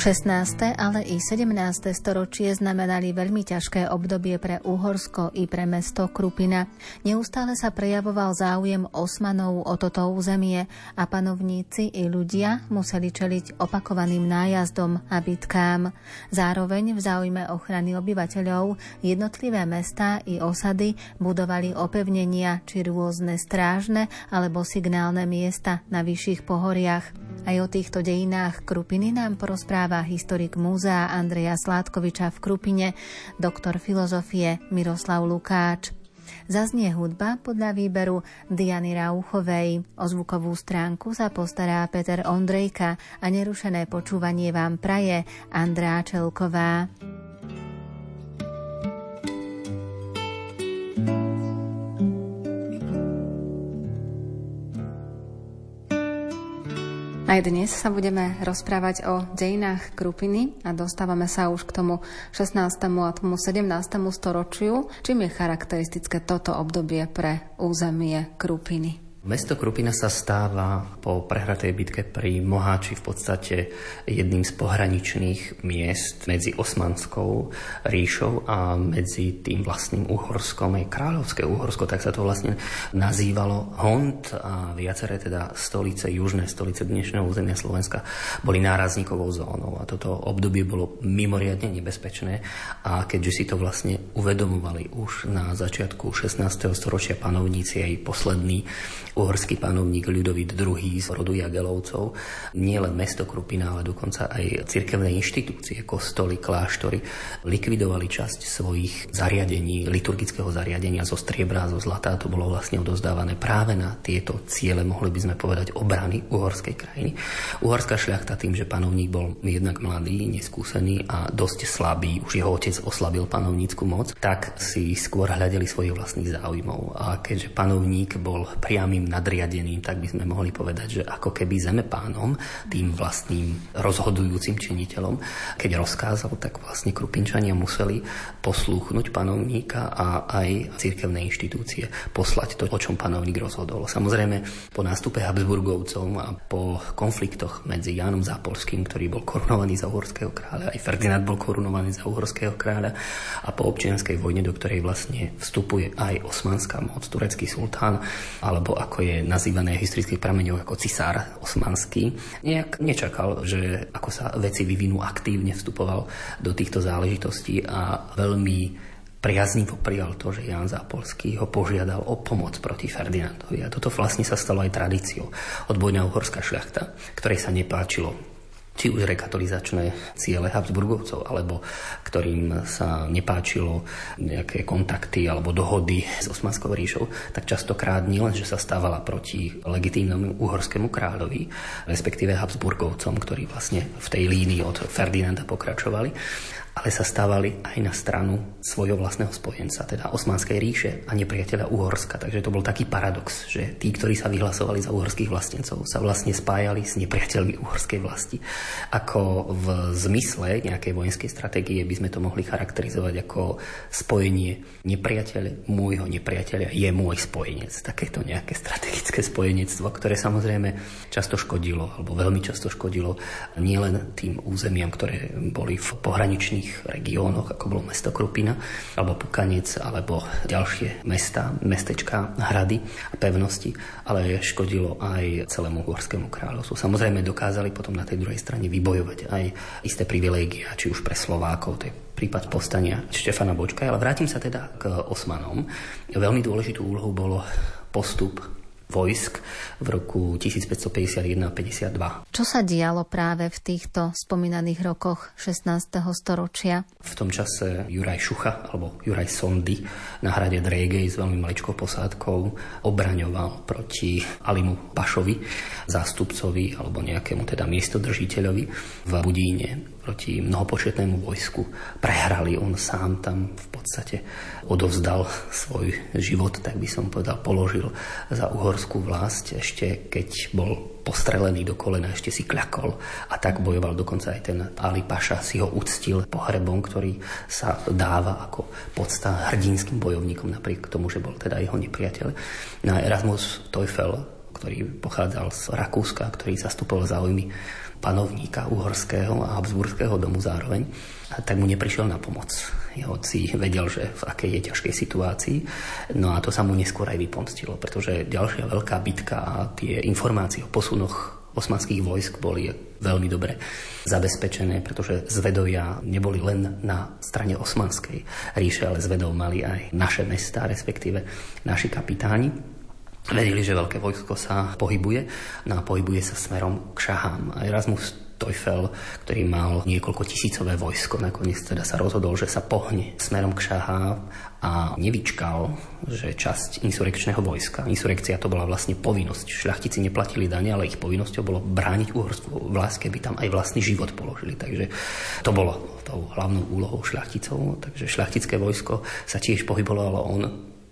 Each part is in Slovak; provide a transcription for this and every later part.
16. ale i 17. storočie znamenali veľmi ťažké obdobie pre Uhorsko i pre mesto Krupina. Neustále sa prejavoval záujem Osmanov o toto územie a panovníci i ľudia museli čeliť opakovaným nájazdom a bitkám. Zároveň v záujme ochrany obyvateľov jednotlivé mestá i osady budovali opevnenia či rôzne strážne alebo signálne miesta na vyšších pohoriach. Aj o týchto dejinách Krupiny nám porozpráva historik múzea Andreja Sládkoviča v Krupine, doktor filozofie Miroslav Lukáč. Zaznie hudba podľa výberu Diany Rauchovej. O zvukovú stránku sa postará Peter Ondrejka a nerušené počúvanie vám praje Andrá Čelková. Aj dnes sa budeme rozprávať o dejinách Krupiny a dostávame sa už k tomu 16. a tomu 17. storočiu. Čím je charakteristické toto obdobie pre územie Krupiny? Mesto Krupina sa stáva po prehratej bitke pri Moháči v podstate jedným z pohraničných miest medzi Osmanskou ríšou a medzi tým vlastným Uhorskom, aj kráľovské Uhorsko, tak sa to vlastne nazývalo. Hont a viaceré teda stolice, južné stolice dnešného územia Slovenska boli nárazníkovou zónou a toto obdobie bolo mimoriadne nebezpečné a keďže si to vlastne uvedomovali už na začiatku 16. storočia panovníci aj poslední uhorský panovník Ľudovít II z rodu Jagelovcov, nielen mesto Krupina, ale dokonca aj cirkevné inštitúcie, kostoly, kláštory, likvidovali časť svojich zariadení, liturgického zariadenia zo striebra, zo zlata. To bolo vlastne odozdávané práve na tieto ciele, mohli by sme povedať, obrany uhorskej krajiny. Uhorská šľachta tým, že panovník bol jednak mladý, neskúsený a dosť slabý, už jeho otec oslabil panovnícku moc, tak si skôr hľadeli svojich vlastných záujmov. A keďže panovník bol priamy tým nadriadeným, tak by sme mohli povedať, že ako keby zeme pánom, tým vlastným rozhodujúcim činiteľom, keď rozkázal, tak vlastne Krupinčania museli poslúchnuť panovníka a aj cirkevné inštitúcie poslať to, o čom panovník rozhodol. Samozrejme, po nástupe Habsburgovcov a po konfliktoch medzi Jánom Zápolským, ktorý bol korunovaný za uhorského kráľa, aj Ferdinand bol korunovaný za uhorského kráľa a po občianskej vojne, do ktorej vlastne vstupuje aj osmanská moc, turecký sultán, alebo ako je nazývané historických prameňoch ako cisár osmanský, nejak nečakal, že ako sa veci vyvinú aktívne, vstupoval do týchto záležitostí a veľmi priaznivo prijal to, že Jan Zápolský ho požiadal o pomoc proti Ferdinandovi. A toto vlastne sa stalo aj tradíciou. Odbojná uhorská šľachta, ktorej sa nepáčilo či už rekatolizačné ciele Habsburgovcov, alebo ktorým sa nepáčilo nejaké kontakty alebo dohody s Osmanskou ríšou, tak častokrát nielen, že sa stávala proti legitímnemu uhorskému kráľovi, respektíve Habsburgovcom, ktorí vlastne v tej línii od Ferdinanda pokračovali, ale sa stávali aj na stranu svojho vlastného spojenca, teda Osmanskej ríše a nepriateľa Uhorska. Takže to bol taký paradox, že tí, ktorí sa vyhlasovali za uhorských vlastencov, sa vlastne spájali s nepriateľmi uhorskej vlasti. Ako v zmysle nejakej vojenskej stratégie by sme to mohli charakterizovať ako spojenie nepriateľ môjho nepriateľa je môj spojenec. Takéto nejaké strategické spojenectvo, ktoré samozrejme často škodilo, alebo veľmi často škodilo nielen tým územiam, ktoré boli v pohraničných iných regiónoch, ako bolo mesto Krupina, alebo Pukanec, alebo ďalšie mesta, mestečka, hrady a pevnosti, ale škodilo aj celému Uhorskému kráľovstvu. Samozrejme dokázali potom na tej druhej strane vybojovať aj isté privilégia, či už pre Slovákov, to je prípad povstania Štefana Bočka, ale vrátim sa teda k Osmanom. Veľmi dôležitú úlohu bolo postup vojsk v roku 1551-52. Čo sa dialo práve v týchto spomínaných rokoch 16. storočia? V tom čase Juraj Šucha, alebo Juraj Sondy na hrade Drégej s veľmi maličkou posádkou obraňoval proti Alimu Pašovi, zástupcovi alebo nejakému teda miestodržiteľovi v Budíne proti mnohopočetnému vojsku. Prehrali, on sám tam v podstate odovzdal svoj život, tak by som povedal, položil za uhorskú vlast, ešte keď bol postrelený do kolena, ešte si kľakol a tak bojoval dokonca aj ten Ali Paša si ho uctil pohrebom, ktorý sa dáva ako podsta hrdinským bojovníkom napriek tomu, že bol teda jeho nepriateľ. No a Erasmus Teufel, ktorý pochádzal z Rakúska, ktorý zastupoval záujmy panovníka uhorského a habsburského domu zároveň, tak mu neprišiel na pomoc. Hoci vedel, že v akej je ťažkej situácii. No a to sa mu neskôr aj vypomstilo, pretože ďalšia veľká bitka a tie informácie o posunoch osmanských vojsk boli veľmi dobre zabezpečené, pretože zvedovia neboli len na strane osmanskej ríše, ale zvedov mali aj naše mesta, respektíve naši kapitáni. Vedeli, že veľké vojsko sa pohybuje, no a pohybuje sa smerom k šahám. Erasmus Teufel, ktorý mal niekoľko tisícové vojsko, nakoniec teda sa rozhodol, že sa pohne smerom k šahám a nevyčkal, že časť insurekčného vojska, insurekcia to bola vlastne povinnosť. Šľachtici neplatili dane, ale ich povinnosťou bolo brániť uhorskú vlast, keby tam aj vlastný život položili. Takže to bolo tou hlavnou úlohou šľachticov. Takže šľachtické vojsko sa tiež pohybovalo on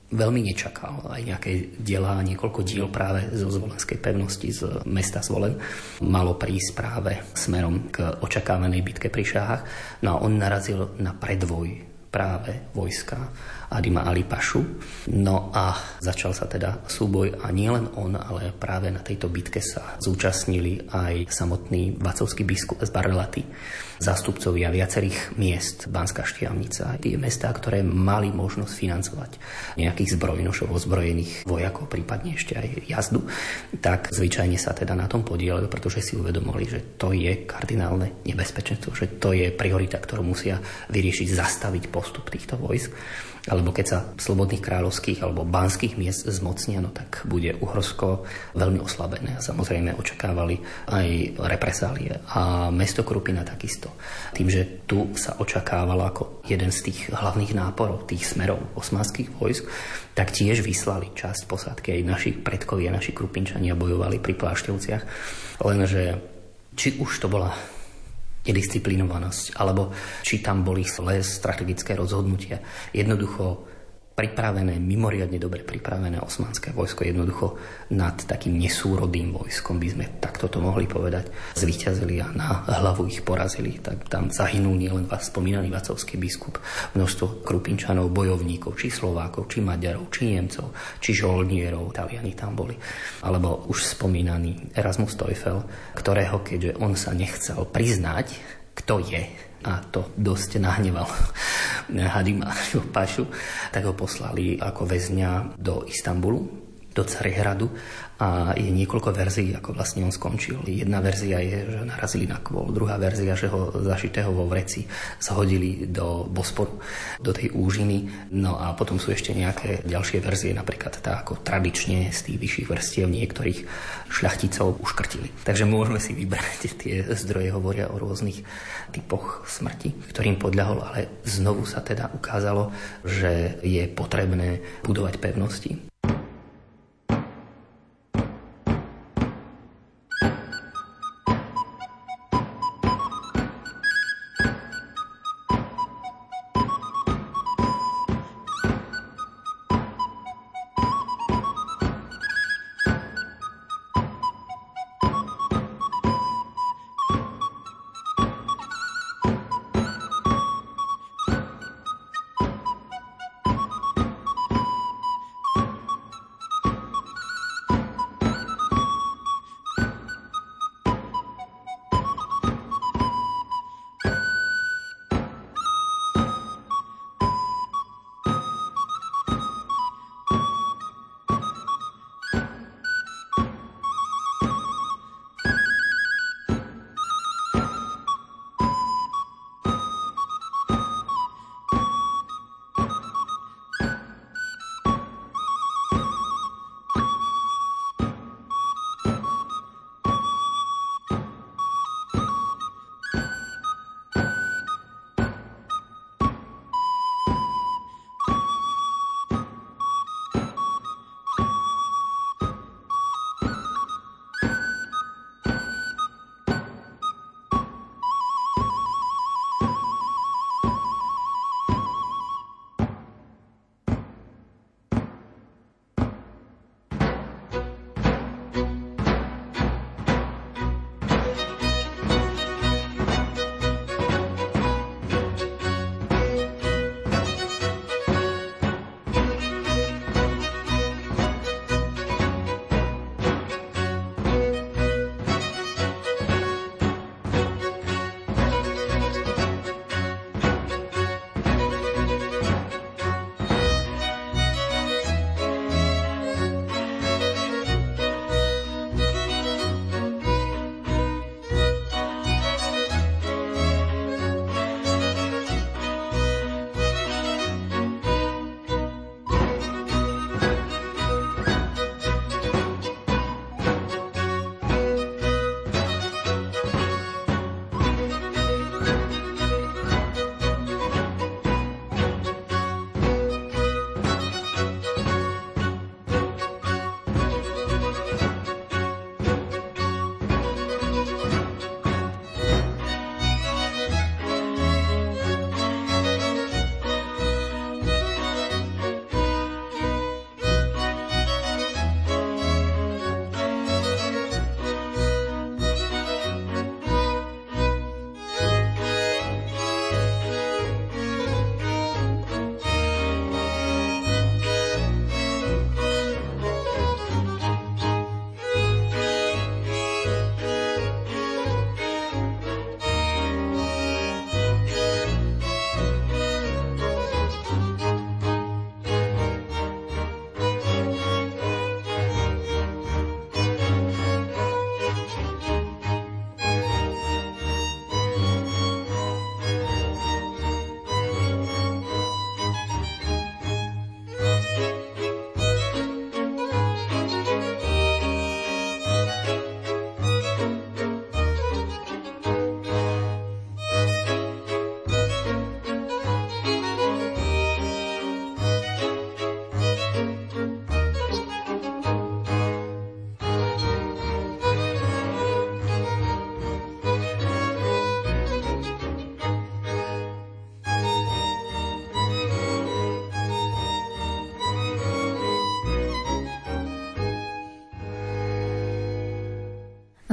veľmi nečakal. Aj nejaké diela, niekoľko diel práve zo Zvolenskej pevnosti z mesta Zvolen malo prísť práve smerom k očakávanej bitke pri šáhach. No a on narazil na predvoj práve vojska Adima Ali Pašu. No a začal sa teda súboj a nielen on, ale práve na tejto bitke sa zúčastnili aj samotný vacovský biskup z Barelaty zástupcovia viacerých miest, Banská Štiavnica, tie mestá, ktoré mali možnosť financovať nejakých zbrojnošov, ozbrojených vojakov, prípadne ešte aj jazdu, tak zvyčajne sa teda na tom podielali, pretože si uvedomili, že to je kardinálne nebezpečenstvo, že to je priorita, ktorú musia vyriešiť, zastaviť postup týchto vojsk alebo keď sa slobodných kráľovských alebo banských miest zmocnia, no tak bude Uhorsko veľmi oslabené. A samozrejme očakávali aj represálie. A mesto Krupina takisto. Tým, že tu sa očakávalo ako jeden z tých hlavných náporov, tých smerov osmanských vojsk, tak tiež vyslali časť posádky. Aj naši predkovia, naši Krupinčania bojovali pri Pláštevciach, lenže či už to bola nedisciplinovanosť, alebo či tam boli zlé strategické rozhodnutia. Jednoducho pripravené, mimoriadne dobre pripravené osmanské vojsko jednoducho nad takým nesúrodým vojskom, by sme takto to mohli povedať, zvíťazili a na hlavu ich porazili. Tak tam zahynul nielen vás spomínaný vacovský biskup, množstvo krupinčanov, bojovníkov, či Slovákov, či Maďarov, či Nemcov, či žolnierov, Taliani tam boli. Alebo už spomínaný Erasmus Teufel, ktorého, keďže on sa nechcel priznať, kto je, a to dosť nahneval. Hadima Pašu, tak ho poslali ako väzňa do Istanbulu do Carihradu a je niekoľko verzií, ako vlastne on skončil. Jedna verzia je, že narazili na kvôl, druhá verzia, že ho zašitého vo vreci zhodili do Bosporu, do tej úžiny. No a potom sú ešte nejaké ďalšie verzie, napríklad tá ako tradične z tých vyšších vrstiev niektorých šľachticov uškrtili. Takže môžeme si vybrať, tie zdroje hovoria o rôznych typoch smrti, ktorým podľahol, ale znovu sa teda ukázalo, že je potrebné budovať pevnosti.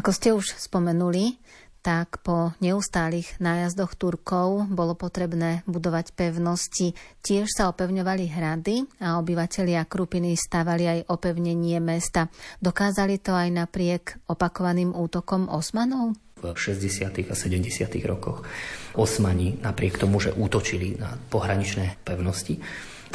Ako ste už spomenuli, tak po neustálych nájazdoch Turkov bolo potrebné budovať pevnosti. Tiež sa opevňovali hrady a obyvatelia Krupiny stavali aj opevnenie mesta. Dokázali to aj napriek opakovaným útokom Osmanov? V 60. a 70. rokoch Osmani napriek tomu, že útočili na pohraničné pevnosti,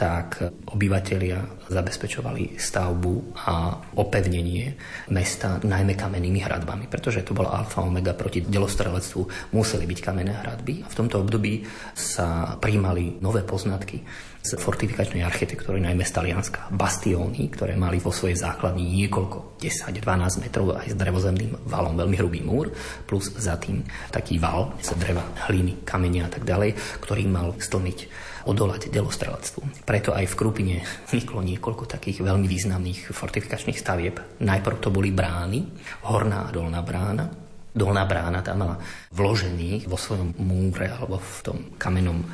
tak obyvatelia zabezpečovali stavbu a opevnenie mesta najmä kamennými hradbami, pretože to bola alfa omega proti delostrelectvu, museli byť kamenné hradby a v tomto období sa príjmali nové poznatky z fortifikačnej architektúry, najmä z Talianska, bastióny, ktoré mali vo svojej základni niekoľko, 10-12 metrov aj s drevozemným valom, veľmi hrubý múr, plus za tým taký val z dreva, hliny, kamenia a tak ďalej, ktorý mal stlmiť odolať delostrelectvu. Preto aj v Krupine vzniklo niekoľko takých veľmi významných fortifikačných stavieb. Najprv to boli brány, horná a dolná brána, dolná brána tam mala vložený vo svojom múre alebo v tom kamennom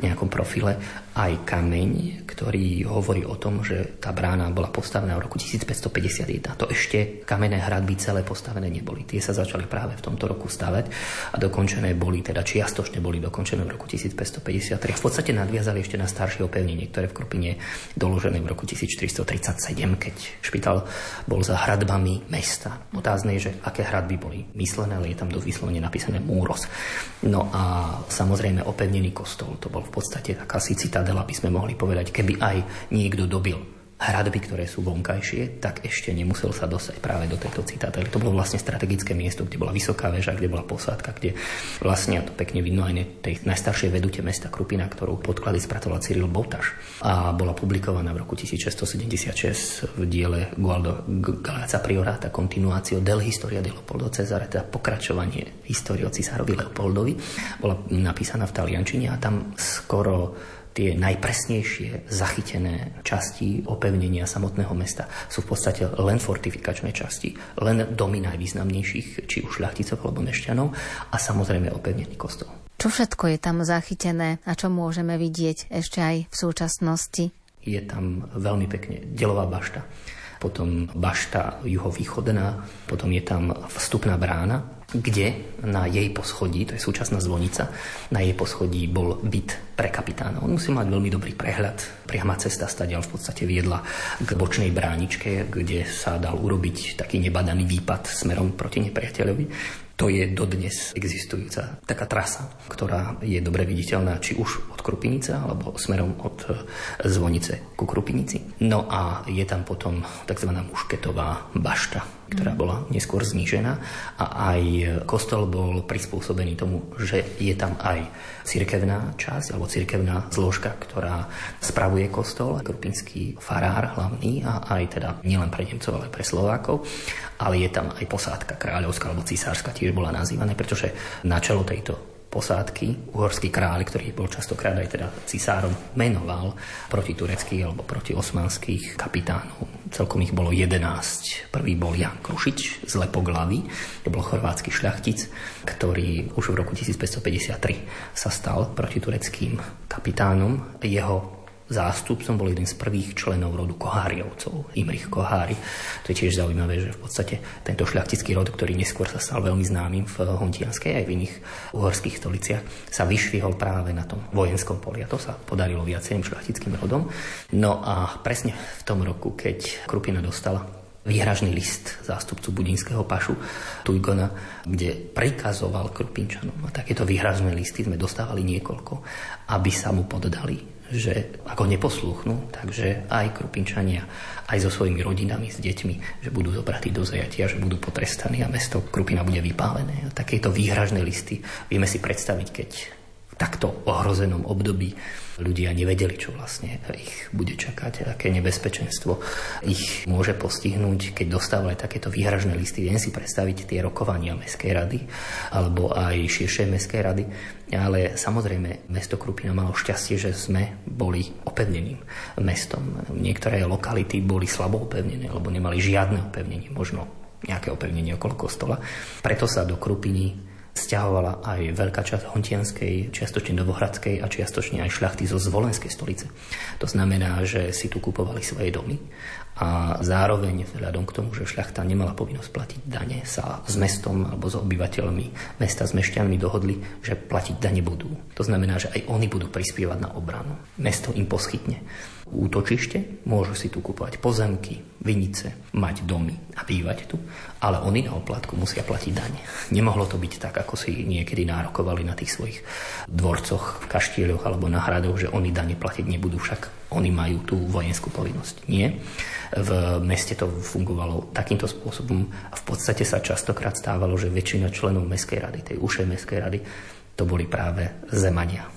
nejakom profile aj kameň, ktorý hovorí o tom, že tá brána bola postavená v roku 1551. To ešte kamenné hradby celé postavené neboli. Tie sa začali práve v tomto roku stavať a dokončené boli, teda čiastočne boli dokončené v roku 1553. V podstate nadviazali ešte na staršie opevnenie, ktoré v Krupine doložené v roku 1437, keď špital bol za hradbami mesta. Otázne je, že aké hradby boli myslené, ale je tam dosť vyslovene napísané Múros. No a samozrejme opevnený kostol, to bol v podstate taká si citadela, by sme mohli povedať, keby aj niekto dobil hradby, ktoré sú vonkajšie, tak ešte nemusel sa dostať práve do tejto citadely. To bolo vlastne strategické miesto, kde bola vysoká väža, kde bola posádka, kde vlastne, a to pekne vidno aj tej najstaršej vedute mesta Krupina, ktorú podklady spracoval Cyril Botaš a bola publikovaná v roku 1676 v diele Gualdo Galáca Priorata Continuatio del Historia de Leopoldo Cesare, teda pokračovanie histórie o cisárovi Leopoldovi. Bola napísaná v taliančine a tam skoro tie najpresnejšie zachytené časti opevnenia samotného mesta sú v podstate len fortifikačné časti, len domy najvýznamnejších, či už šľachticov alebo mešťanov a samozrejme opevnený kostol. Čo všetko je tam zachytené a čo môžeme vidieť ešte aj v súčasnosti? Je tam veľmi pekne delová bašta, potom bašta juhovýchodná, potom je tam vstupná brána, kde na jej poschodí, to je súčasná zvonica, na jej poschodí bol byt pre kapitána. On musel mať veľmi dobrý prehľad. Priama cesta stadiaľ v podstate viedla k bočnej bráničke, kde sa dal urobiť taký nebadaný výpad smerom proti nepriateľovi. To je dodnes existujúca taká trasa, ktorá je dobre viditeľná či už od Krupinice alebo smerom od e, Zvonice ku Krupinici. No a je tam potom tzv. mušketová bašta, ktorá mhm. bola neskôr znížená a aj kostol bol prispôsobený tomu, že je tam aj cirkevná časť alebo cirkevná zložka, ktorá spravuje kostol, krupinský farár hlavný a aj teda nielen pre Nemcov, ale pre Slovákov. Ale je tam aj posádka kráľovská alebo cisárska tiež bola nazývaná, pretože na čelo tejto posádky uhorský kráľ, ktorý bol častokrát aj teda cisárom, menoval proti tureckých alebo proti osmanských kapitánov. Celkom ich bolo 11. Prvý bol Jan Krušič z Lepoglavy, to bol chorvátsky šľachtic, ktorý už v roku 1553 sa stal proti tureckým kapitánom. Jeho zástupcom bol jeden z prvých členov rodu Koháriovcov, Imrich Kohári. To je tiež zaujímavé, že v podstate tento šľachtický rod, ktorý neskôr sa stal veľmi známym v Hontianskej aj v iných uhorských stoliciach, sa vyšvihol práve na tom vojenskom poli. A to sa podarilo viacerým šľachtickým rodom. No a presne v tom roku, keď Krupina dostala výhražný list zástupcu budinského pašu Tujgona, kde prikazoval Krupinčanom. A takéto výhražné listy sme dostávali niekoľko, aby sa mu poddali že ako neposlúchnu, takže aj Krupinčania, aj so svojimi rodinami, s deťmi, že budú zobratí do zajatia, že budú potrestaní a mesto Krupina bude vypálené. A takéto výhražné listy vieme si predstaviť, keď takto ohrozenom období ľudia nevedeli, čo vlastne ich bude čakať, aké nebezpečenstvo ich môže postihnúť, keď dostávali takéto výhražné listy. Viem si predstaviť tie rokovania Mestskej rady alebo aj širšie Mestskej rady, ale samozrejme mesto Krupina malo šťastie, že sme boli opevneným mestom. Niektoré lokality boli slabo opevnené, alebo nemali žiadne opevnenie, možno nejaké opevnenie okolo kostola. Preto sa do Krupiny stiahovala aj veľká časť hontianskej, čiastočne novohradskej a čiastočne aj šľachty zo zvolenskej stolice. To znamená, že si tu kupovali svoje domy a zároveň vzhľadom k tomu, že šľachta nemala povinnosť platiť dane, sa s mestom alebo s obyvateľmi mesta, s mešťanmi dohodli, že platiť dane budú. To znamená, že aj oni budú prispievať na obranu. Mesto im poskytne útočište, môžu si tu kúpovať pozemky, vinice, mať domy a bývať tu, ale oni na oplatku musia platiť dane. Nemohlo to byť tak, ako si niekedy nárokovali na tých svojich dvorcoch, kaštieľoch alebo na hradoch, že oni dane platiť nebudú, však oni majú tú vojenskú povinnosť. Nie. V meste to fungovalo takýmto spôsobom a v podstate sa častokrát stávalo, že väčšina členov Mestskej rady, tej ušej Mestskej rady, to boli práve zemania.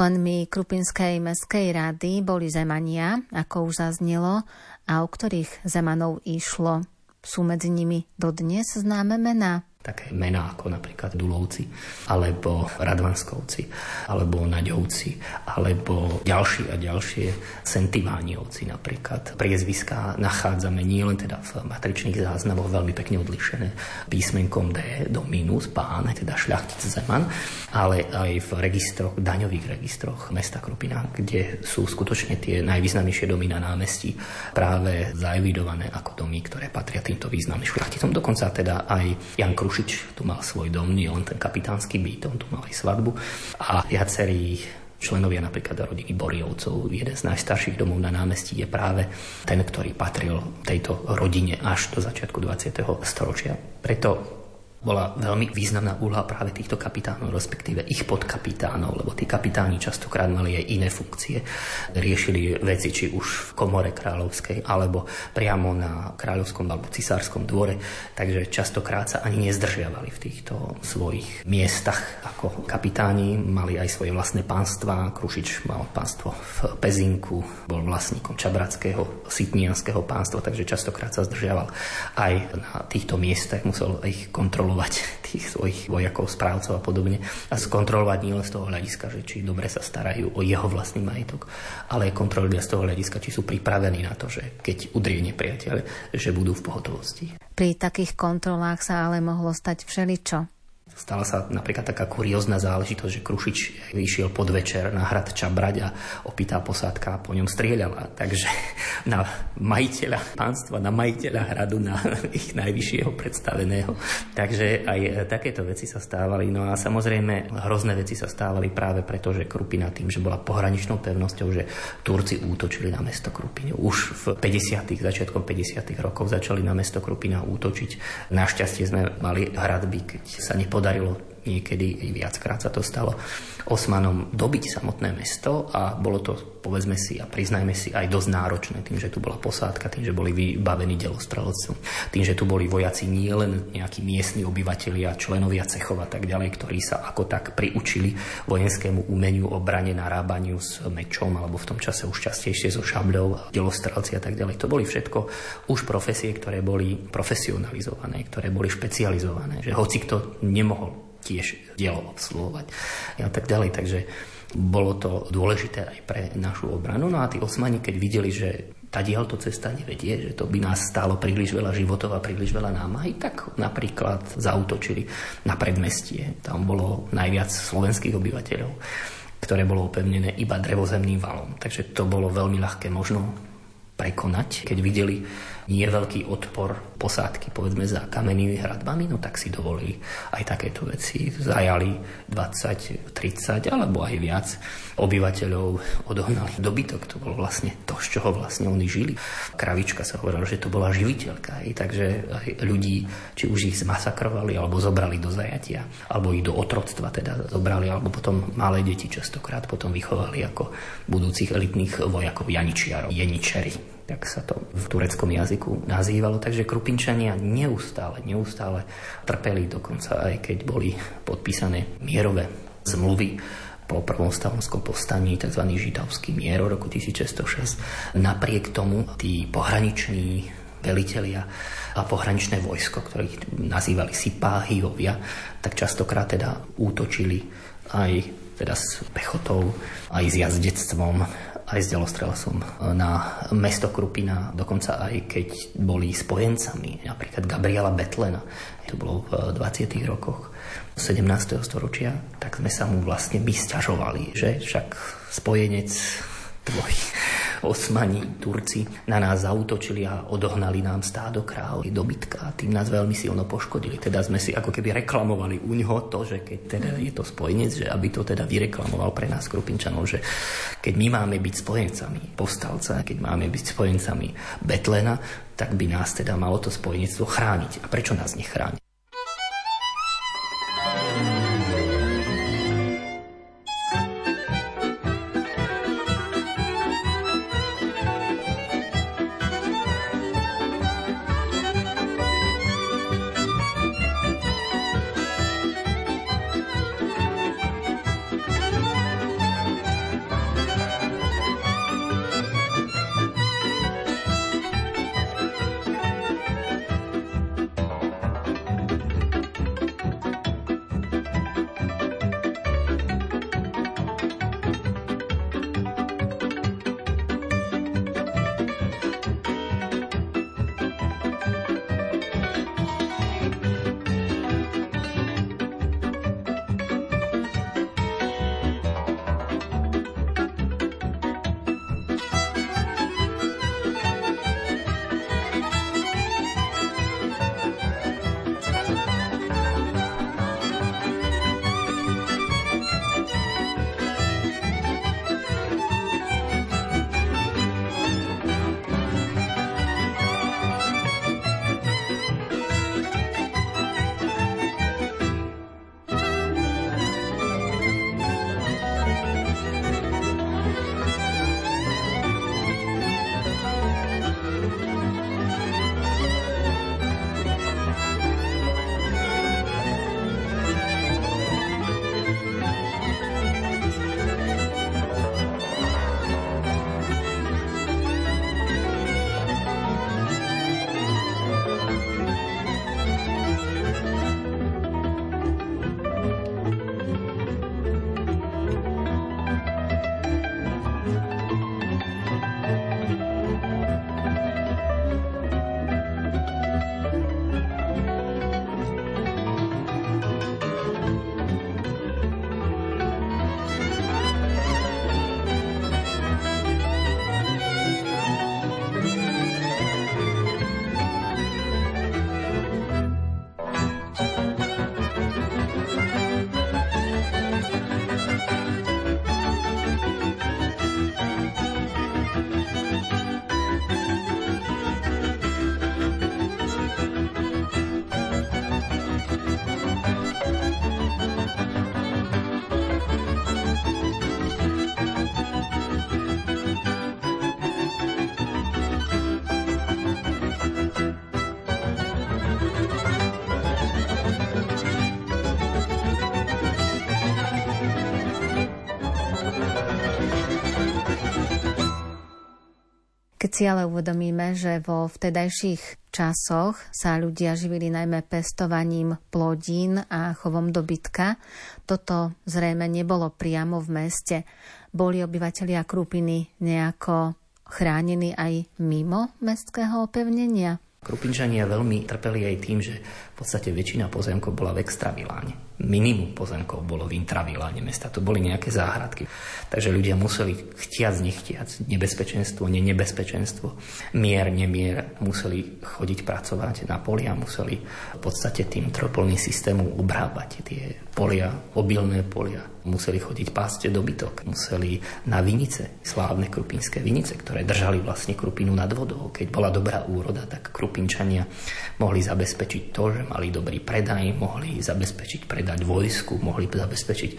Členmi Krupinskej meskej rady boli Zemania, ako už zaznelo, a o ktorých Zemanov išlo. Sú medzi nimi dodnes známe mená? Také mená ako napríklad Dulovci, alebo Radvanskovci, alebo Naďovci, alebo ďalší a ďalšie Sentivániovci napríklad. Priezviská nachádzame nielen teda v matričných záznamoch veľmi pekne odlišené písmenkom D do minus, pán, teda šľachtic Zeman, ale aj v registroch, daňových registroch mesta Krupina, kde sú skutočne tie najvýznamnejšie domy na námestí práve zaevidované ako domy, ktoré patria týmto významným šľachticom. Dokonca teda aj Jan Kruš Krušič tu mal svoj dom, nie len ten kapitánsky byt, on tu mal aj svadbu a viacerí členovia napríklad rodiny Boriovcov. Jeden z najstarších domov na námestí je práve ten, ktorý patril tejto rodine až do začiatku 20. storočia. Preto bola veľmi významná úloha práve týchto kapitánov, respektíve ich podkapitánov, lebo tí kapitáni častokrát mali aj iné funkcie. Riešili veci či už v komore kráľovskej, alebo priamo na kráľovskom alebo cisárskom dvore, takže častokrát sa ani nezdržiavali v týchto svojich miestach ako kapitáni. Mali aj svoje vlastné pánstva. Krušič mal pánstvo v Pezinku, bol vlastníkom Čabrackého, Sitnianského pánstva, takže častokrát sa zdržiaval aj na týchto miestach, musel ich kontrolovať skontrolovať tých svojich vojakov, správcov a podobne a skontrolovať nielen z toho hľadiska, že či dobre sa starajú o jeho vlastný majetok, ale aj kontrolovať z toho hľadiska, či sú pripravení na to, že keď udrie nepriateľ, že budú v pohotovosti. Pri takých kontrolách sa ale mohlo stať všeličo. Stala sa napríklad taká kuriózna záležitosť, že Krušič vyšiel podvečer na hrad Čabrať a opýtá posádka po ňom strieľala. Takže na majiteľa pánstva, na majiteľa hradu, na ich najvyššieho predstaveného. Takže aj takéto veci sa stávali. No a samozrejme hrozné veci sa stávali práve preto, že Krupina tým, že bola pohraničnou pevnosťou, že Turci útočili na mesto Krupinu. Už v 50. začiatkom 50. rokov začali na mesto Krupina útočiť. Našťastie sme mali hradby, keď sa nepodarilo дарила. Niekedy viackrát sa to stalo Osmanom dobiť samotné mesto a bolo to, povedzme si a priznajme si, aj dosť náročné tým, že tu bola posádka, tým, že boli vybavení delostrelectvom, tým, že tu boli vojaci nie len nejakí miestni obyvateľia, členovia cechov a tak ďalej, ktorí sa ako tak priučili vojenskému umeniu, obrane, narábaniu s mečom alebo v tom čase už častejšie so šabľou, delostrelci a tak ďalej. To boli všetko už profesie, ktoré boli profesionalizované, ktoré boli špecializované, že hoci kto nemohol tiež dielo obsluhovať a tak ďalej. Takže bolo to dôležité aj pre našu obranu. No a tí osmani, keď videli, že tá to cesta nevedie, že to by nás stálo príliš veľa životov a príliš veľa námahy, tak napríklad zautočili na predmestie. Tam bolo najviac slovenských obyvateľov, ktoré bolo opevnené iba drevozemným valom. Takže to bolo veľmi ľahké možno prekonať, keď videli nie veľký odpor posádky, povedzme, za kamennými hradbami, no tak si dovolili aj takéto veci. Zajali 20, 30 alebo aj viac obyvateľov, odohnali dobytok. To bolo vlastne to, z čoho vlastne oni žili. Kravička sa hovorila, že to bola živiteľka. Aj, takže aj ľudí, či už ich zmasakrovali, alebo zobrali do zajatia, alebo ich do otroctva teda zobrali, alebo potom malé deti častokrát potom vychovali ako budúcich elitných vojakov janičiarov, jeničeri tak sa to v tureckom jazyku nazývalo. Takže Krupinčania neustále, neustále trpeli, dokonca aj keď boli podpísané mierové zmluvy po prvom stavonskom povstaní, tzv. židovský mier roku 1606. Napriek tomu tí pohraniční velitelia a pohraničné vojsko, ktorých nazývali sipáhiovia, tak častokrát teda útočili aj teda s pechotou, aj s jazdectvom, aj s delostrelcom na mesto Krupina, dokonca aj keď boli spojencami, napríklad Gabriela Betlena, to bolo v 20. rokoch 17. storočia, tak sme sa mu vlastne by sťažovali, že však spojenec tvoj Osmani, Turci na nás zautočili a odohnali nám stádo kráv, dobytka. Tým nás veľmi silno poškodili. Teda sme si ako keby reklamovali u ňoho to, že keď teda je to spojenec, že aby to teda vyreklamoval pre nás Krupinčanov, že keď my máme byť spojencami povstalca, keď máme byť spojencami Betlena, tak by nás teda malo to spojenectvo chrániť. A prečo nás nechráni? Keď si ale uvedomíme, že vo vtedajších časoch sa ľudia živili najmä pestovaním plodín a chovom dobytka, toto zrejme nebolo priamo v meste. Boli obyvateľia Krupiny nejako chránení aj mimo mestského opevnenia? Krupinčania veľmi trpeli aj tým, že v podstate väčšina pozemkov bola v extraviláne minimum pozemkov bolo v intraviláne mesta. To boli nejaké záhradky. Takže ľudia museli chtiac, nechtiac, nebezpečenstvo, nenebezpečenstvo, mier, nemier, museli chodiť pracovať na polia, museli v podstate tým tropolným systémom obrábať tie polia, obilné polia. Museli chodiť pásť dobytok, museli na vinice, slávne krupinské vinice, ktoré držali vlastne krupinu nad vodou. Keď bola dobrá úroda, tak krupinčania mohli zabezpečiť to, že mali dobrý predaj, mohli zabezpečiť predaj dať vojsku, mohli zabezpečiť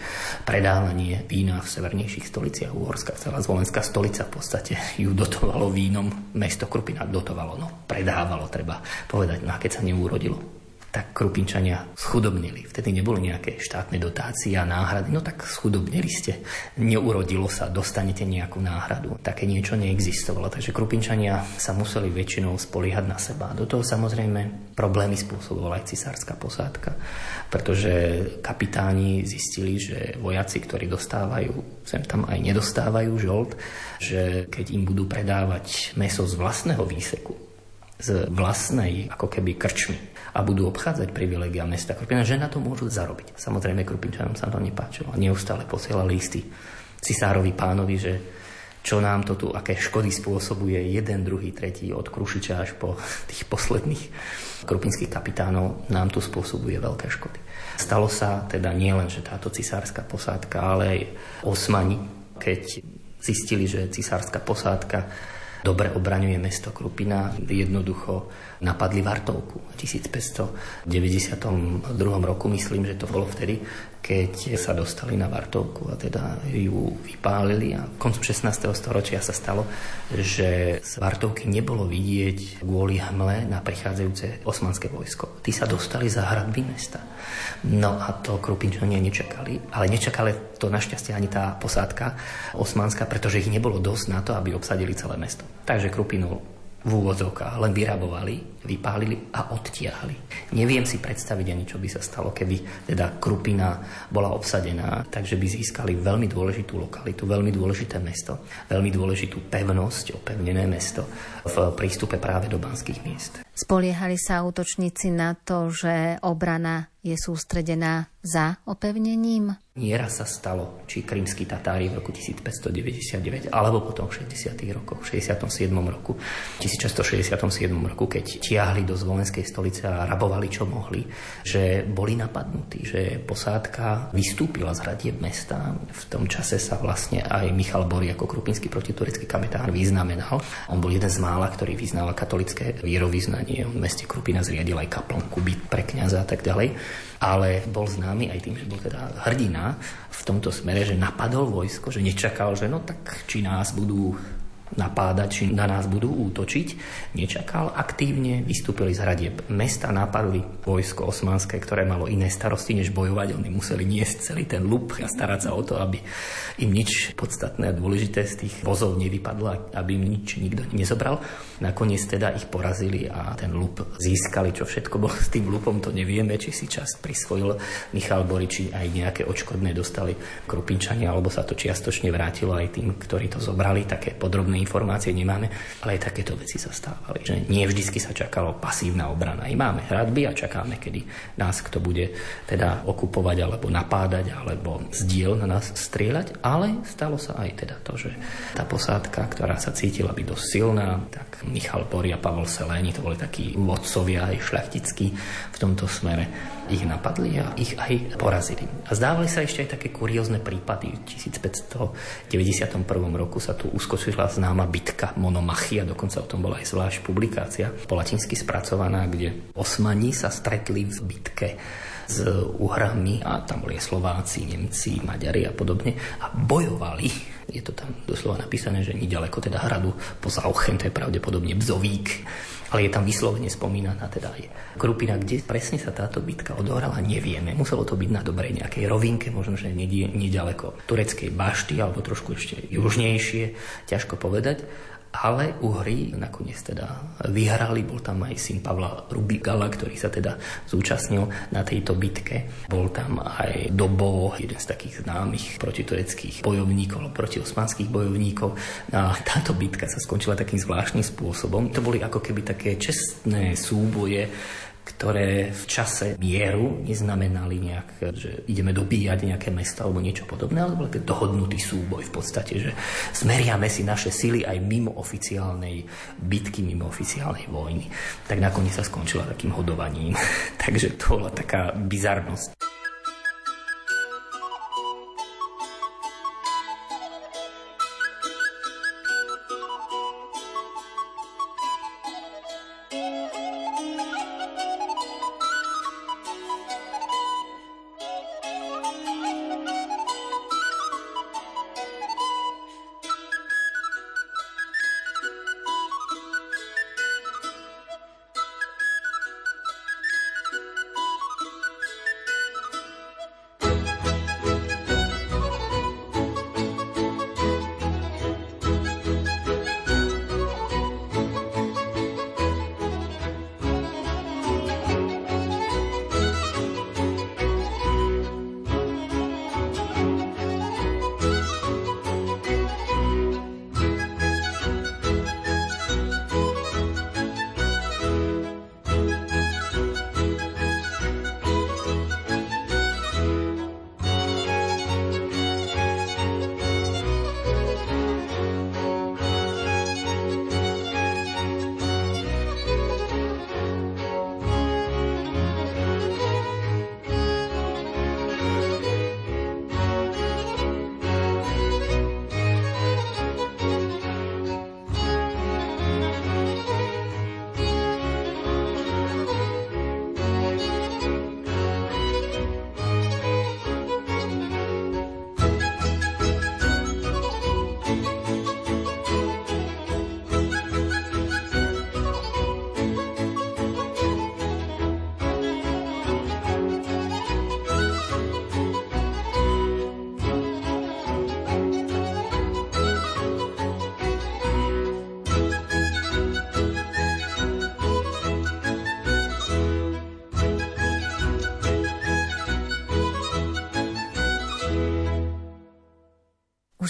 predávanie vína v severnejších stoliciach. Uhorská celá zvolenská stolica v podstate ju dotovalo vínom, mesto Krupina dotovalo, no predávalo, treba povedať, no a keď sa neúrodilo, tak Krupinčania schudobnili. Vtedy neboli nejaké štátne dotácie a náhrady. No tak schudobnili ste. Neurodilo sa, dostanete nejakú náhradu. Také niečo neexistovalo. Takže Krupinčania sa museli väčšinou spoliehať na seba. Do toho samozrejme problémy spôsobovala aj cisárska posádka, pretože kapitáni zistili, že vojaci, ktorí dostávajú, sem tam aj nedostávajú žolt, že keď im budú predávať meso z vlastného výseku, z vlastnej ako keby krčmy, a budú obchádzať privilegia mesta Krupina, že na to môžu zarobiť. Samozrejme, Krupinčanom sa to nepáčilo. Neustále posielali listy cisárovi pánovi, že čo nám to tu, aké škody spôsobuje jeden, druhý, tretí, od Krušiča až po tých posledných krupinských kapitánov, nám tu spôsobuje veľké škody. Stalo sa teda nielen, že táto cisárska posádka, ale aj osmani, keď zistili, že cisárska posádka dobre obraňuje mesto Krupina, jednoducho napadli Vartovku v 1592 roku, myslím, že to bolo vtedy, keď sa dostali na Vartovku a teda ju vypálili a koncom 16. storočia sa stalo, že z Vartovky nebolo vidieť kvôli hmle na prichádzajúce osmanské vojsko. Tí sa dostali za hradby mesta. No a to Krupinčania nečakali, ale nečakali to našťastie ani tá posádka osmanská, pretože ich nebolo dosť na to, aby obsadili celé mesto. Takže Krupinu v úvodzovkách len vyrabovali, vypálili a odtiahli. Neviem si predstaviť ani, čo by sa stalo, keby teda Krupina bola obsadená, takže by získali veľmi dôležitú lokalitu, veľmi dôležité mesto, veľmi dôležitú pevnosť, opevnené mesto v prístupe práve do banských miest. Spoliehali sa útočníci na to, že obrana je sústredená za opevnením? Nieraz sa stalo, či krímsky Tatári v roku 1599, alebo potom v 60. rokoch, v 67. roku, 1667 roku, keď tiahli do zvolenskej stolice a rabovali čo mohli, že boli napadnutí, že posádka vystúpila z hradieb mesta. V tom čase sa vlastne aj Michal Bori ako krupinský protiturecký kapitán vyznamenal. On bol jeden z mála, ktorý vyznával katolické vierovýznanie. On v meste Krupina zriadil aj kaplnku, byt pre kniaza a tak ďalej ale bol známy aj tým, že bol teda hrdina v tomto smere, že napadol vojsko, že nečakal, že no tak či nás budú napádať, či na nás budú útočiť. Nečakal aktívne, vystúpili z hradieb mesta, napadli vojsko osmanské, ktoré malo iné starosti, než bojovať. Oni museli niesť celý ten lup a starať sa o to, aby im nič podstatné a dôležité z tých vozov nevypadlo, aby im nič nikto nezobral. Nakoniec teda ich porazili a ten lup získali, čo všetko bolo s tým lupom, to nevieme, či si čas prisvojil Michal Boriči aj nejaké odškodné dostali Krupinčania, alebo sa to čiastočne vrátilo aj tým, ktorí to zobrali, také podrobné informácie nemáme, ale aj takéto veci sa stávali. Že nie vždy sa čakalo pasívna obrana. I máme hradby a čakáme, kedy nás kto bude teda okupovať alebo napádať alebo z diel na nás strieľať, ale stalo sa aj teda to, že tá posádka, ktorá sa cítila byť dosť silná, tak Michal Bori a Pavel Seléni, to boli takí vodcovia aj šľachtickí v tomto smere ich napadli a ich aj porazili. A zdávali sa ešte aj také kuriózne prípady. V 1591 roku sa tu uskočila známa bitka Monomachia, dokonca o tom bola aj zvlášť publikácia, po latinsky spracovaná, kde osmani sa stretli v bitke s Uhrami a tam boli Slováci, Nemci, Maďari a podobne a bojovali je to tam doslova napísané, že nedaleko teda hradu po Zauchem, to je pravdepodobne Bzovík, ale je tam vyslovene spomínaná teda aj Krupina, kde presne sa táto bitka odohrala, nevieme. Muselo to byť na dobrej nejakej rovinke, možno, že nedaleko tureckej bašty, alebo trošku ešte južnejšie, ťažko povedať ale Uhry nakoniec teda vyhrali, bol tam aj syn Pavla Rubigala, ktorý sa teda zúčastnil na tejto bitke. Bol tam aj Dobo, jeden z takých známych protitureckých bojovníkov, proti osmanských bojovníkov. A táto bitka sa skončila takým zvláštnym spôsobom. To boli ako keby také čestné súboje ktoré v čase mieru neznamenali nejak, že ideme dobíjať nejaké mesto alebo niečo podobné, ale bol dohodnutý súboj v podstate, že zmeriame si naše sily aj mimo oficiálnej bitky, mimo oficiálnej vojny. Tak nakoniec sa skončila takým hodovaním. Takže to bola taká bizarnosť.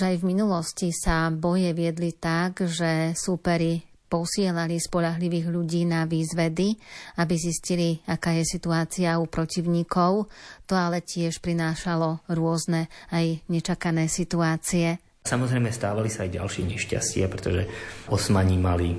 Už aj v minulosti sa boje viedli tak, že súperi posielali spolahlivých ľudí na výzvedy, aby zistili, aká je situácia u protivníkov. To ale tiež prinášalo rôzne aj nečakané situácie. Samozrejme stávali sa aj ďalšie nešťastie, pretože osmani mali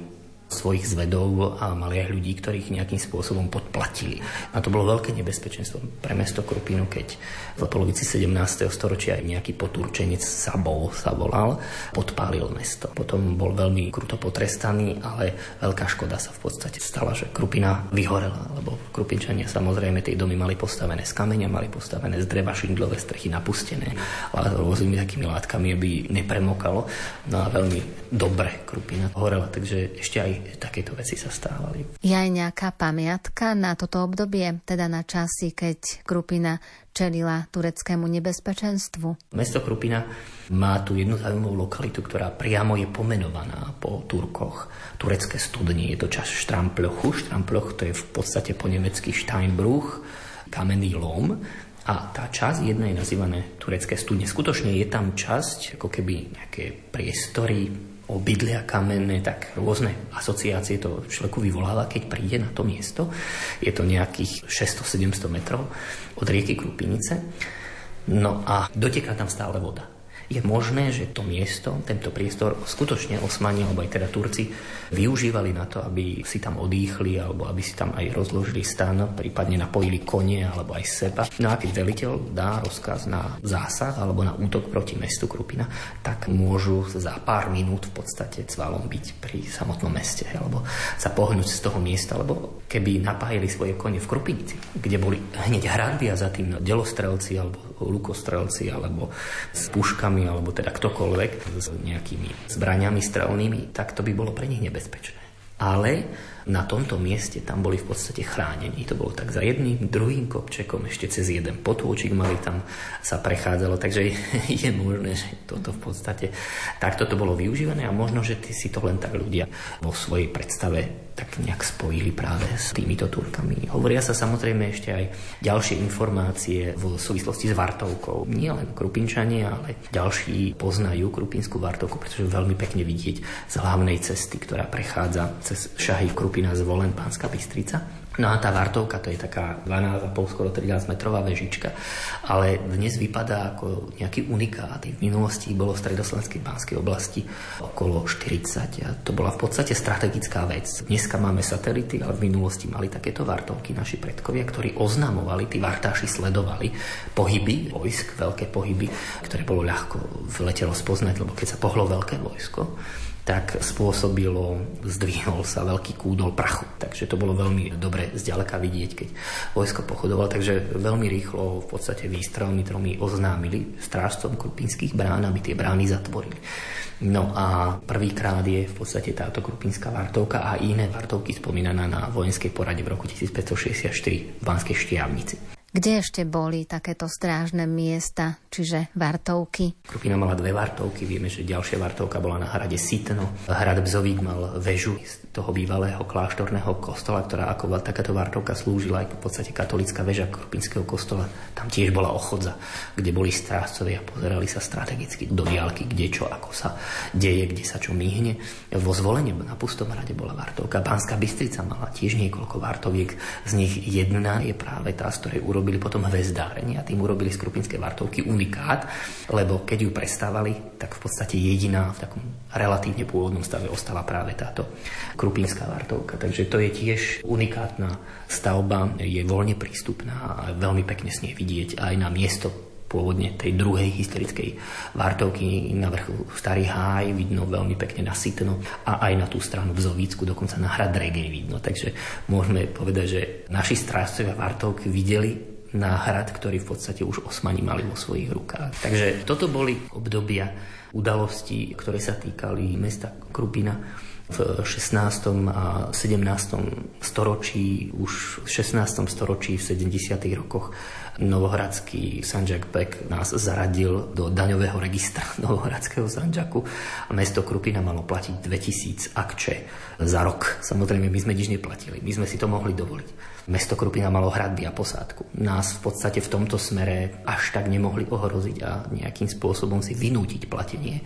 svojich zvedov a mali aj ľudí, ktorých nejakým spôsobom podplatili. A to bolo veľké nebezpečenstvo pre mesto Krupinu, keď v polovici 17. storočia nejaký poturčenec Sabol sa volal, podpálil mesto. Potom bol veľmi kruto potrestaný, ale veľká škoda sa v podstate stala, že Krupina vyhorela, lebo Krupinčania samozrejme tie domy mali postavené z kameňa, mali postavené z dreva, šindlové strechy napustené a rôznymi takými látkami, aby nepremokalo. No a veľmi dobre Krupina horela, takže ešte aj takéto veci sa stávali. Je aj nejaká pamiatka na toto obdobie, teda na časy, keď Krupina čelila tureckému nebezpečenstvu? Mesto Krupina má tu jednu zaujímavú lokalitu, ktorá priamo je pomenovaná po Turkoch. Turecké studnie, je to čas Štramplöchu. Štramplöch to je v podstate po nemecky Steinbruch, kamenný lom. A tá časť jedna je nazývané turecké studne. Skutočne je tam časť, ako keby nejaké priestory, obydlia kamenné, tak rôzne asociácie to človeku vyvoláva, keď príde na to miesto. Je to nejakých 600-700 metrov od rieky Krupinice. No a doteká tam stále voda je možné, že to miesto, tento priestor skutočne Osmani alebo aj teda Turci využívali na to, aby si tam odýchli alebo aby si tam aj rozložili stan, prípadne napojili kone alebo aj seba. No a keď veliteľ dá rozkaz na zásah alebo na útok proti mestu Krupina, tak môžu za pár minút v podstate cvalom byť pri samotnom meste alebo sa pohnúť z toho miesta, lebo keby napájali svoje kone v Krupinici, kde boli hneď hradby a za tým delostrelci alebo lukostrelci alebo s puškami alebo teda ktokoľvek s nejakými zbraniami strelnými, tak to by bolo pre nich nebezpečné. Ale na tomto mieste tam boli v podstate chránení. To bolo tak za jedným, druhým kopčekom, ešte cez jeden potôčik mali tam sa prechádzalo, takže je možné, že toto v podstate takto to bolo využívané a možno, že si to len tak ľudia vo svojej predstave tak nejak spojili práve s týmito Turkami. Hovoria sa samozrejme ešte aj ďalšie informácie v súvislosti s Vartovkou. Nie len Krupinčania, ale ďalší poznajú Krupinskú Vartovku, pretože veľmi pekne vidieť z hlavnej cesty, ktorá prechádza cez Šahy Krupina zvolen Pánska Bystrica No a tá vartovka to je taká 12,5 skoro 13 metrová vežička, ale dnes vypadá ako nejaký unikát. V minulosti bolo v stredoslovenskej pánskej oblasti okolo 40 a to bola v podstate strategická vec. Dneska máme satelity, ale v minulosti mali takéto vartovky naši predkovia, ktorí oznamovali, tí vartáši sledovali pohyby vojsk, veľké pohyby, ktoré bolo ľahko v lete rozpoznať, lebo keď sa pohlo veľké vojsko, tak spôsobilo, zdvihol sa veľký kúdol prachu. Takže to bolo veľmi dobre zďaleka vidieť, keď vojsko pochodovalo. Takže veľmi rýchlo v podstate výstrelmi tromi oznámili strážcom krupinských brán, aby tie brány zatvorili. No a prvýkrát je v podstate táto krupinská vartovka a iné vartovky spomínaná na vojenskej porade v roku 1564 v Banskej Štiavnici. Kde ešte boli takéto strážne miesta, čiže vartovky? Krupina mala dve vartovky, vieme, že ďalšia vartovka bola na hrade Sitno. Hrad Bzovík mal väžu z toho bývalého kláštorného kostola, ktorá ako takáto vartovka slúžila aj v podstate katolická väža Krupinského kostola. Tam tiež bola ochodza, kde boli strážcovia pozerali sa strategicky do diálky, kde čo, ako sa deje, kde sa čo myhne. Vo zvolení na Pustom hrade bola vartovka. Banská Bystrica mala tiež niekoľko vartoviek, z nich jedna je práve tá, z ktorej urobili potom hvezdárenie a tým urobili z Krupinskej Vartovky unikát, lebo keď ju prestávali, tak v podstate jediná v takom relatívne pôvodnom stave ostala práve táto Krupinská Vartovka. Takže to je tiež unikátna stavba, je voľne prístupná a veľmi pekne s nej vidieť aj na miesto pôvodne tej druhej historickej Vartovky na vrchu Starý háj, vidno veľmi pekne na Sitno a aj na tú stranu v Zovícku, dokonca na hrad Regej vidno. Takže môžeme povedať, že naši strážcovia Vartovky videli na hrad, ktorý v podstate už osmani mali vo svojich rukách. Takže toto boli obdobia udalostí, ktoré sa týkali mesta Krupina v 16. a 17. storočí, už v 16. storočí, v 70. rokoch Novohradský Sanžak Bek nás zaradil do daňového registra Novohradského Sanžaku a mesto Krupina malo platiť 2000 akče za rok. Samozrejme, my sme nič neplatili, my sme si to mohli dovoliť. Mesto Krupina malo hradby a posádku. Nás v podstate v tomto smere až tak nemohli ohroziť a nejakým spôsobom si vynútiť platenie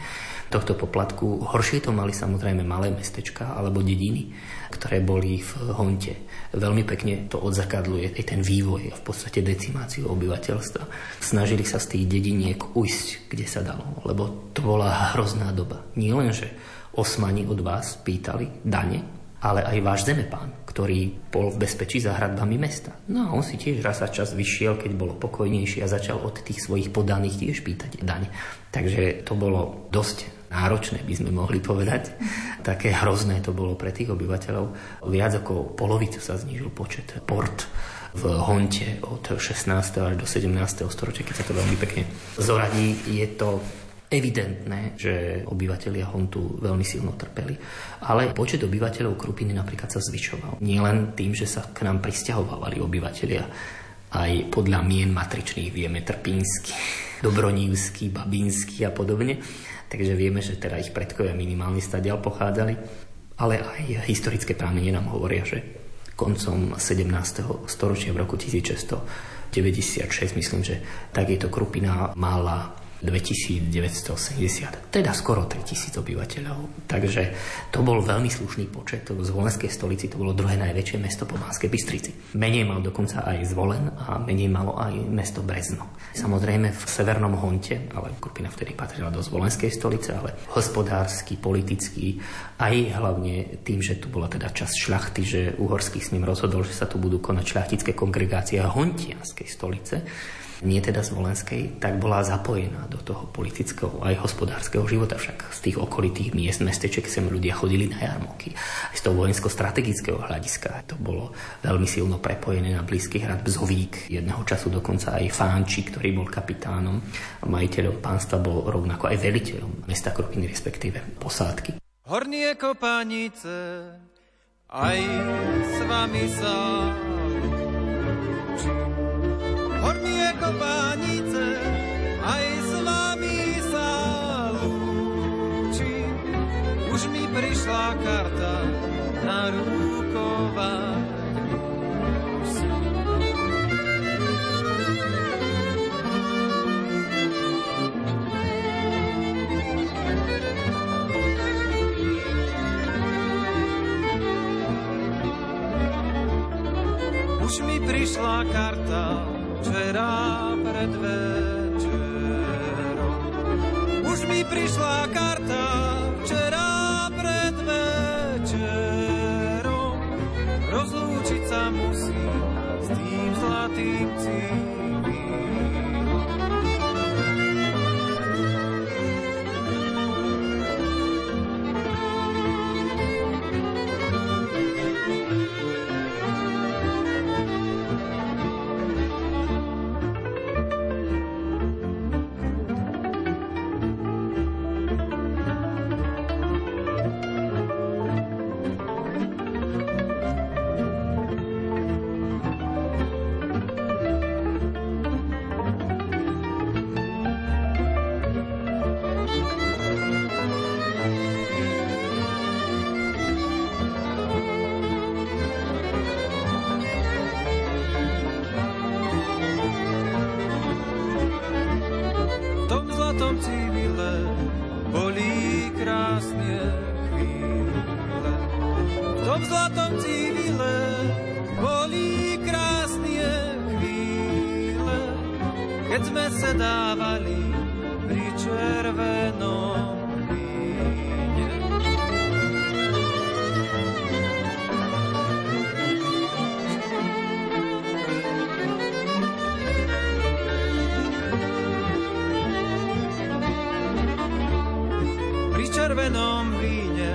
tohto poplatku. Horšie to mali samozrejme malé mestečka alebo dediny, ktoré boli v Honte. Veľmi pekne to odzakadluje aj ten vývoj a v podstate decimáciu obyvateľstva. Snažili sa z tých dediniek ujsť, kde sa dalo, lebo to bola hrozná doba. Nie len, že osmani od vás pýtali dane, ale aj váš zemepán, ktorý bol v bezpečí za hradbami mesta. No a on si tiež raz za čas vyšiel, keď bolo pokojnejšie a začal od tých svojich podaných tiež pýtať daň. Takže to bolo dosť náročné, by sme mohli povedať. Také hrozné to bolo pre tých obyvateľov. Viac ako polovicu sa znížil počet port v Honte od 16. až do 17. storočia, keď sa to veľmi pekne zoradí. Je to evidentné, že obyvateľia Hontu veľmi silno trpeli. Ale počet obyvateľov Krupiny napríklad sa zvyšoval. Nie len tým, že sa k nám pristahovávali obyvateľia, aj podľa mien matričných vieme Trpínsky, Dobronívsky, Babínsky a podobne. Takže vieme, že teda ich predkovia minimálne stadiaľ pochádzali. Ale aj historické prámenie nám hovoria, že koncom 17. storočia v roku 1696, myslím, že takéto Krupina mala 2980, teda skoro 3000 obyvateľov. Takže to bol veľmi slušný počet. Z Volenskej stolici to bolo druhé najväčšie mesto po Banskej Bystrici. Menej mal dokonca aj Zvolen a menej malo aj mesto Brezno. Samozrejme v severnom Honte, ale Krupina vtedy patrila do Zvolenskej stolice, ale hospodársky, politický, aj hlavne tým, že tu bola teda časť šľachty, že Uhorský s ním rozhodol, že sa tu budú konať šľachtické kongregácie Hontianskej stolice, nie teda z Volenskej, tak bola zapojená do toho politického aj hospodárskeho života. Však z tých okolitých miest, mesteček sem ľudia chodili na jarmoky. Z toho vojensko-strategického hľadiska to bolo veľmi silno prepojené na blízky hrad Bzovík. Jedného času dokonca aj Fánči, ktorý bol kapitánom a majiteľom pánstva, bol rovnako aj veliteľom mesta Krupiny, respektíve posádky. Hornie kopanice aj s vami lúčim. Hornie kopánice, aj s vami sa lúčim. Už mi prišla karta na rukovách. prišla karta včera pred večerom. Už mi prišla karta včera krupinskí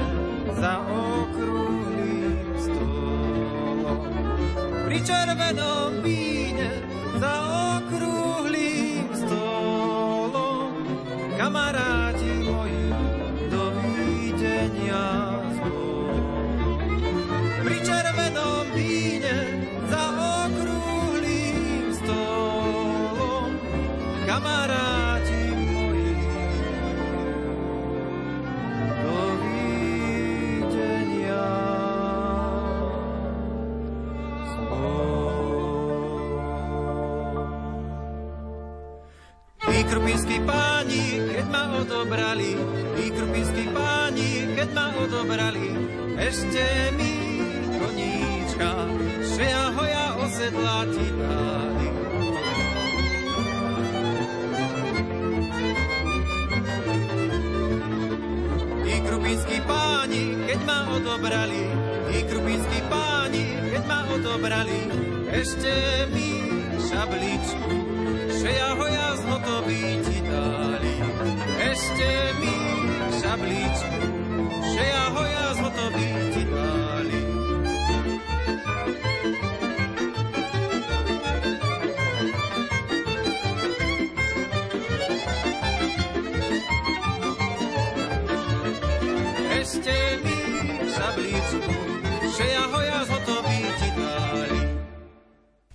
odobrali, i krupinskí páni, keď ma odobrali, ešte mi koníčka, šeja hoja osedla ti dali. I krupinskí páni, keď ma odobrali, i krupinskí páni, keď ma odobrali, ešte mi šabličku, šeja hoja zhotový ti dali. Ešte mi šabličku, šeja hoja zhotový ti dali. Ešte mi šabličku, šeja hoja zhotový ti dali.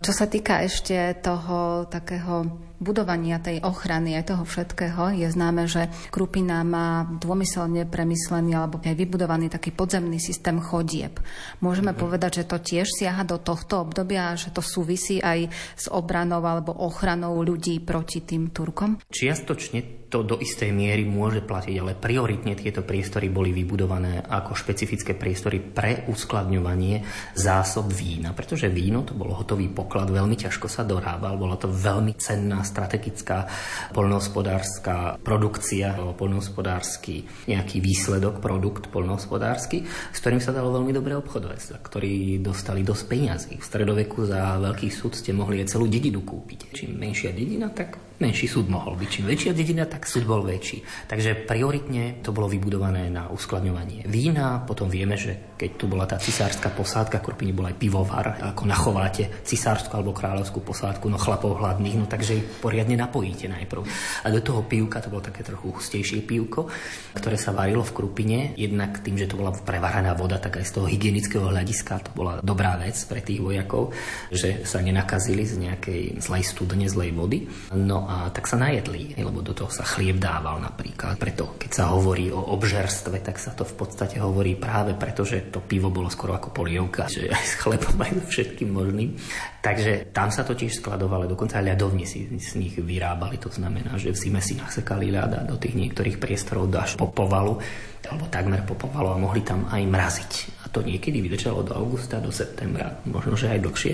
Čo sa týka ešte toho takého budovania tej ochrany aj toho všetkého je známe, že Krupina má dômyselne premyslený alebo aj vybudovaný taký podzemný systém chodieb. Môžeme mm-hmm. povedať, že to tiež siaha do tohto obdobia a že to súvisí aj s obranou alebo ochranou ľudí proti tým Turkom? Čiastočne to do istej miery môže platiť, ale prioritne tieto priestory boli vybudované ako špecifické priestory pre uskladňovanie zásob vína, pretože víno to bol hotový poklad, veľmi ťažko sa dorábal, bola to veľmi cenná strategická poľnohospodárska produkcia, poľnohospodársky nejaký výsledok, produkt poľnohospodársky, s ktorým sa dalo veľmi dobre obchodovať, za ktorý dostali dosť peňazí. V stredoveku za veľký súd ste mohli aj celú dedinu kúpiť. Čím menšia dedina, tak menší súd mohol byť. Čím väčšia dedina, tak súd bol väčší. Takže prioritne to bolo vybudované na uskladňovanie vína. Potom vieme, že keď tu bola tá cisárska posádka, Krupiny bol aj pivovar, ako nachováte cisársku alebo kráľovskú posádku, no chlapov hladných, no takže ich poriadne napojíte najprv. A do toho pivka, to bolo také trochu hustejšie pivko, ktoré sa varilo v Krupine, jednak tým, že to bola prevarená voda, tak aj z toho hygienického hľadiska to bola dobrá vec pre tých vojakov, že sa nenakazili z nejakej zlej studne, zlej vody. No a tak sa najedli, lebo do toho sa chlieb dával napríklad. Preto keď sa hovorí o obžerstve, tak sa to v podstate hovorí práve preto, že to pivo bolo skoro ako polievka, že aj s chlebom aj všetkým možným. Takže tam sa to tiež skladovalo, dokonca aj ľadovne si z nich vyrábali. To znamená, že v zime si nasekali ľada do tých niektorých priestorov až po povalu, alebo takmer po povalu a mohli tam aj mraziť. To niekedy vydržalo do augusta, do septembra, možno, že aj dlhšie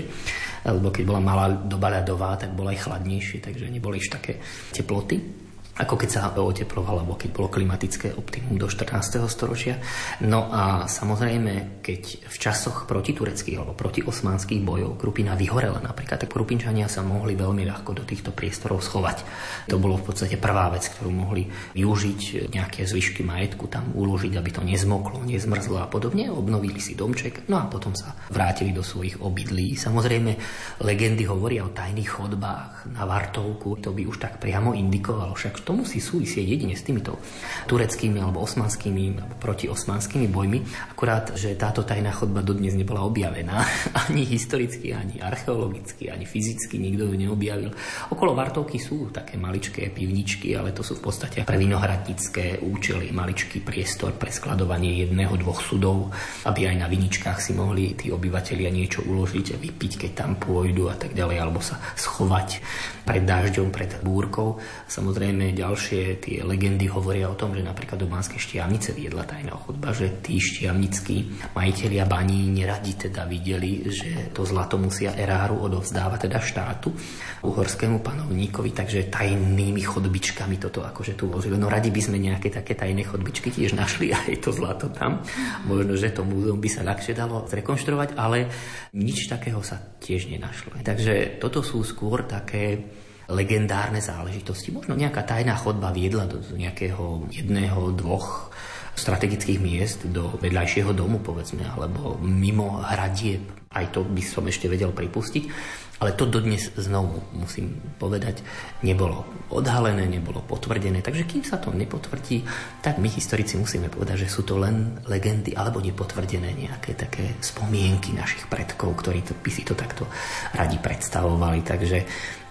lebo keď bola malá doba ľadová, tak bola aj chladnejšie, takže neboli už také teploty ako keď sa oteplovalo, alebo keď bolo klimatické optimum do 14. storočia. No a samozrejme, keď v časoch protitureckých alebo protiosmanských bojov Krupina vyhorela napríklad, tak Krupinčania sa mohli veľmi ľahko do týchto priestorov schovať. To bolo v podstate prvá vec, ktorú mohli využiť, nejaké zvyšky majetku tam uložiť, aby to nezmoklo, nezmrzlo a podobne. Obnovili si domček, no a potom sa vrátili do svojich obydlí. Samozrejme, legendy hovoria o tajných chodbách na Vartovku, to by už tak priamo indikovalo, však to musí súvisieť jedine s týmito tureckými alebo osmanskými alebo protiosmanskými bojmi. Akurát, že táto tajná chodba dodnes nebola objavená ani historicky, ani archeologicky, ani fyzicky nikto ju neobjavil. Okolo Vartovky sú také maličké pivničky, ale to sú v podstate pre vinohradnícke účely, maličký priestor pre skladovanie jedného, dvoch sudov, aby aj na viničkách si mohli tí obyvateľia niečo uložiť a vypiť, keď tam pôjdu a tak ďalej, alebo sa schovať pred dážďom, pred búrkou. Samozrejme, ďalšie tie legendy hovoria o tom, že napríklad do Banskej Štiavnice viedla tajná chodba, že tí štiavnickí majiteľia baní neradi teda videli, že to zlato musia eráru odovzdávať teda štátu, uhorskému panovníkovi, takže tajnými chodbičkami toto akože tu vozili. No radi by sme nejaké také tajné chodbičky tiež našli a je to zlato tam. Možno, že to múzeum by sa ľahšie dalo zrekonštruovať, ale nič takého sa tiež nenašlo. Takže toto sú skôr také legendárne záležitosti. Možno nejaká tajná chodba viedla do nejakého jedného, dvoch strategických miest do vedľajšieho domu, povedzme, alebo mimo hradieb. Aj to by som ešte vedel pripustiť. Ale to dodnes znovu, musím povedať, nebolo odhalené, nebolo potvrdené. Takže kým sa to nepotvrdí, tak my historici musíme povedať, že sú to len legendy alebo nepotvrdené nejaké také spomienky našich predkov, ktorí to, by si to takto radi predstavovali. Takže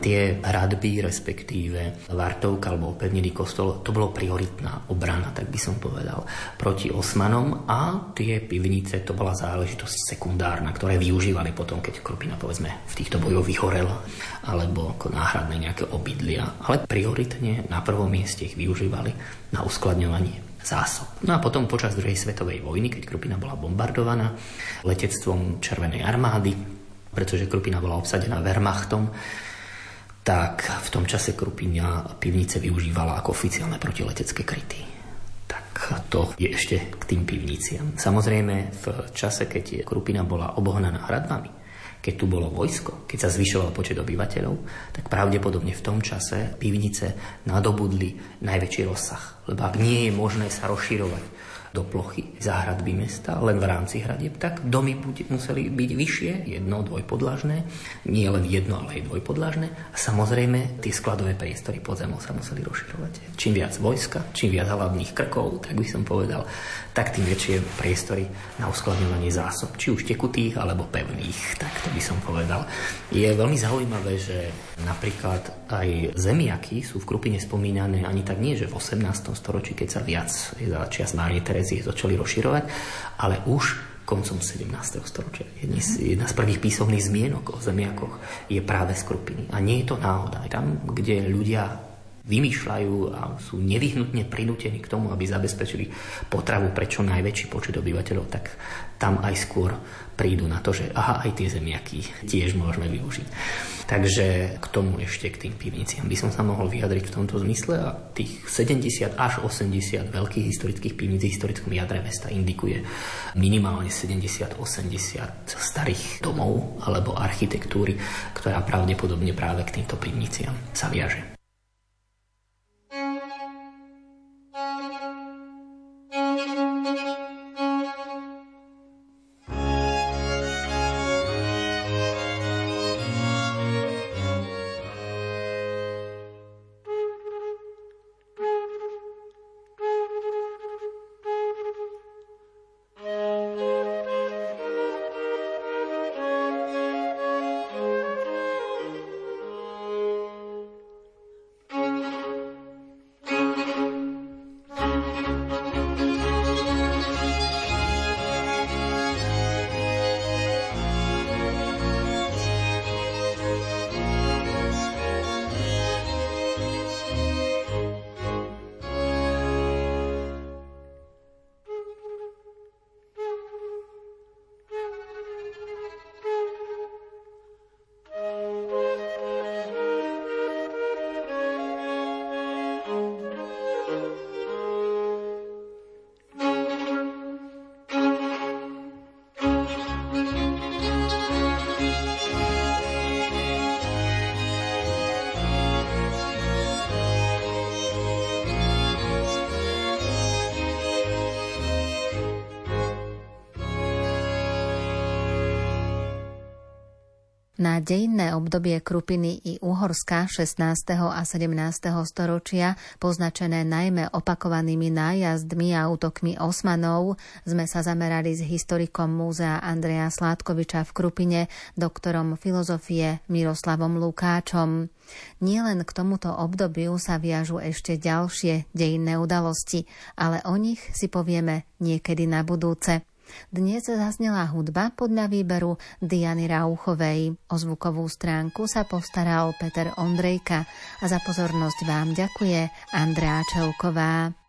tie hradby, respektíve Vartovka alebo opevnený kostol, to bolo prioritná obrana, tak by som povedal, proti Osmanom a tie pivnice, to bola záležitosť sekundárna, ktoré využívali potom, keď Krupina povedzme v týchto bojoch bojoch vyhorel, alebo ako náhradné nejaké obydlia. Ale prioritne na prvom mieste ich využívali na uskladňovanie zásob. No a potom počas druhej svetovej vojny, keď Krupina bola bombardovaná letectvom Červenej armády, pretože Krupina bola obsadená Wehrmachtom, tak v tom čase Krupina pivnice využívala ako oficiálne protiletecké kryty. Tak to je ešte k tým pivniciam. Samozrejme, v čase, keď Krupina bola obohnaná hradbami, keď tu bolo vojsko, keď sa zvyšoval počet obyvateľov, tak pravdepodobne v tom čase pivnice nadobudli najväčší rozsah. Lebo ak nie je možné sa rozširovať do plochy záhradby mesta, len v rámci hradieb, tak domy buď museli byť vyššie, jedno, dvojpodlažné, nie len jedno, ale aj dvojpodlažné. A samozrejme tie skladové priestory pod zemou sa museli rozširovať. Čím viac vojska, čím viac hlavných krkov, tak by som povedal, tak tým väčšie priestory na uskladňovanie zásob, či už tekutých alebo pevných, tak to by som povedal. Je veľmi zaujímavé, že napríklad aj zemiaky sú v Krupine spomínané ani tak nie, že v 18. storočí, keď sa viac za čias Márie Terezie začali rozširovať, ale už koncom 17. storočia. Jedna z, jedna z prvých písomných zmienok o zemiakoch je práve z. A nie je to náhoda. Tam, kde ľudia vymýšľajú a sú nevyhnutne prinútení k tomu, aby zabezpečili potravu pre čo najväčší počet obyvateľov, tak tam aj skôr prídu na to, že aha, aj tie zemiaky tiež môžeme využiť. Takže k tomu ešte k tým pivniciam by som sa mohol vyjadriť v tomto zmysle a tých 70 až 80 veľkých historických pivníc v historickom jadre mesta indikuje minimálne 70-80 starých domov alebo architektúry, ktorá pravdepodobne práve k týmto pivniciam sa viaže. Na dejinné obdobie Krupiny i Uhorska 16. a 17. storočia, poznačené najmä opakovanými nájazdmi a útokmi Osmanov, sme sa zamerali s historikom múzea Andreja Sládkoviča v Krupine, doktorom filozofie Miroslavom Lukáčom. Nielen k tomuto obdobiu sa viažu ešte ďalšie dejinné udalosti, ale o nich si povieme niekedy na budúce. Dnes zaznela hudba podľa výberu Diany Rauchovej. O zvukovú stránku sa postaral Peter Ondrejka a za pozornosť vám ďakuje Andrea Čelková.